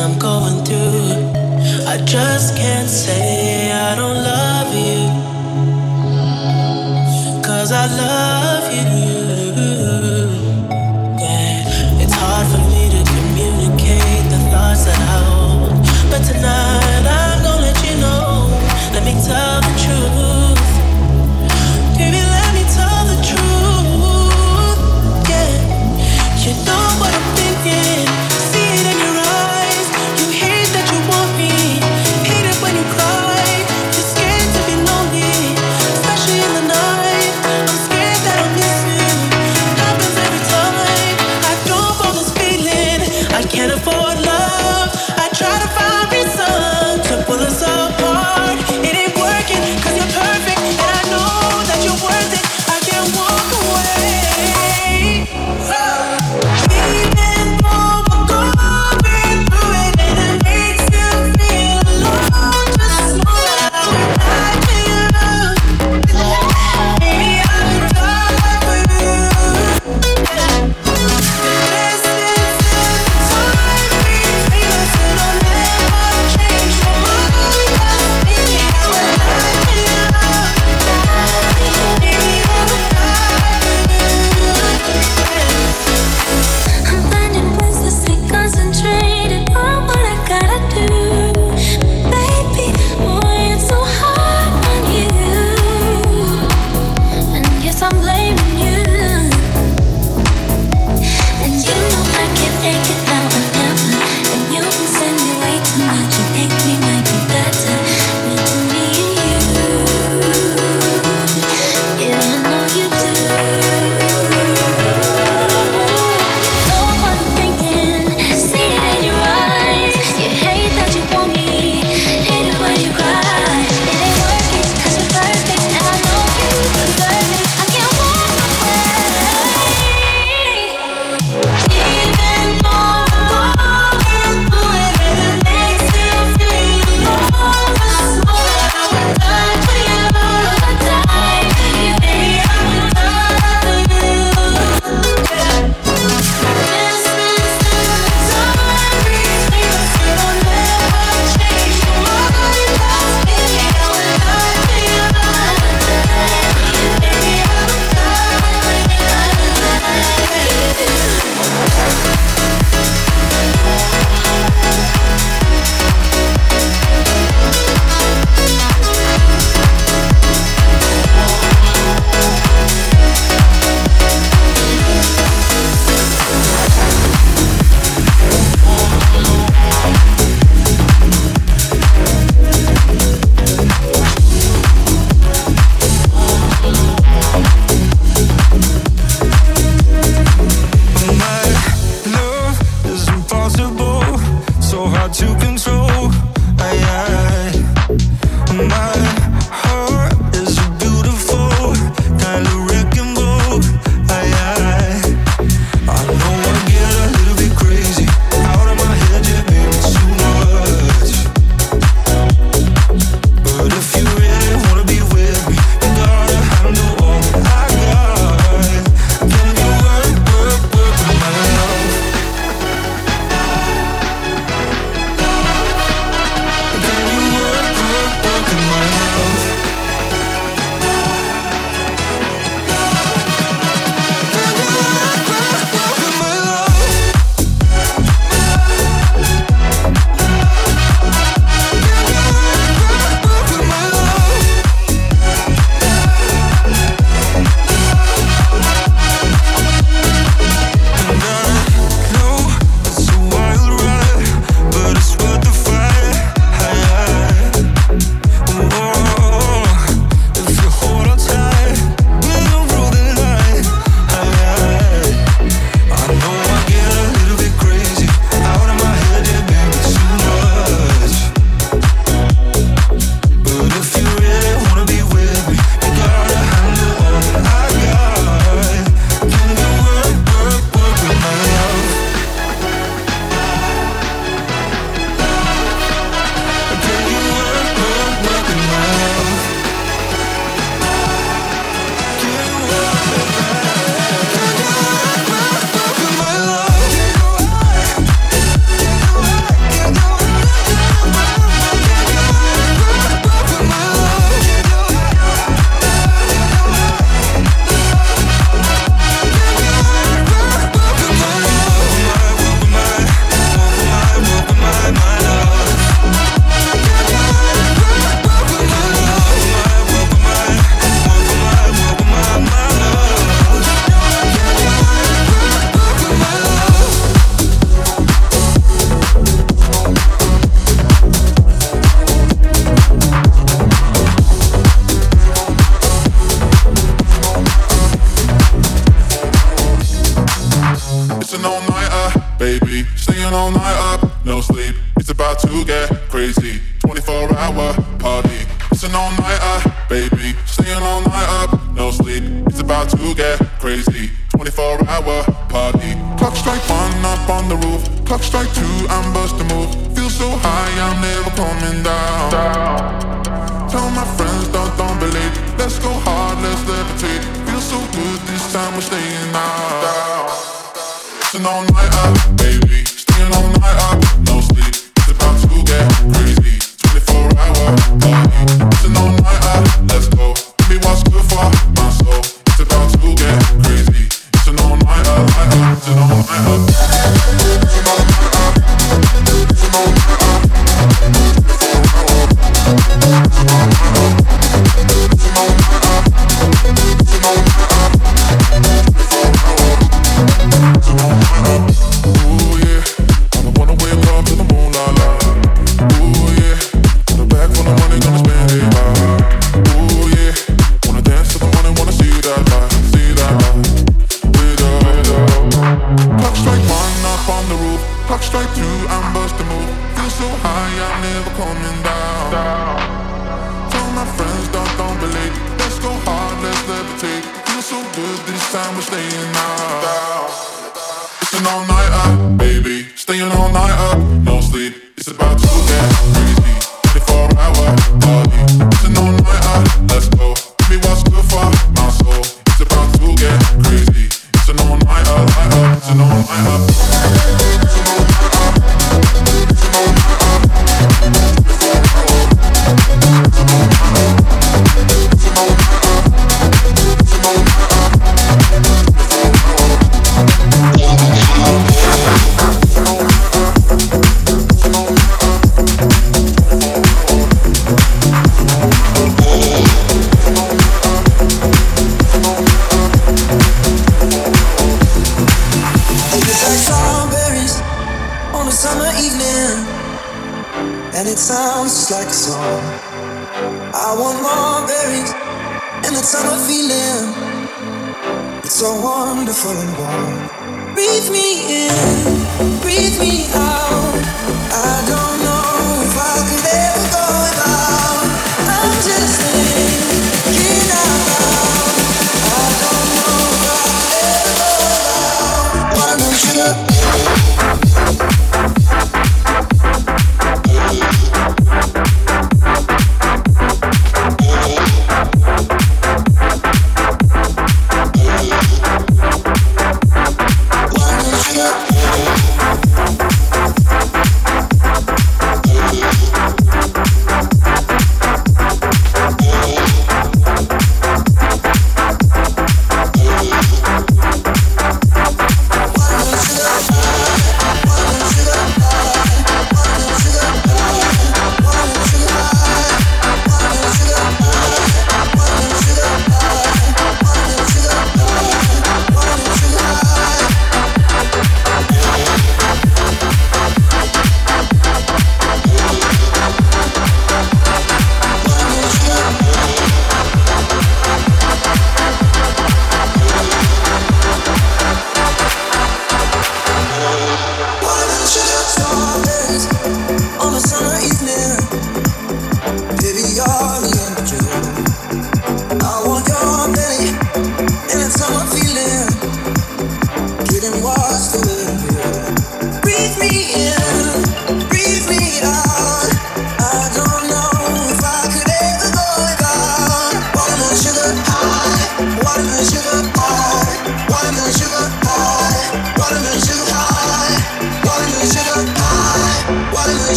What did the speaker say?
I'm going through. I just can't say I don't love you. Cause I love you. Yeah. It's hard for me to communicate the thoughts that I hold. But tonight I'm gonna let you know. Let me tell the truth.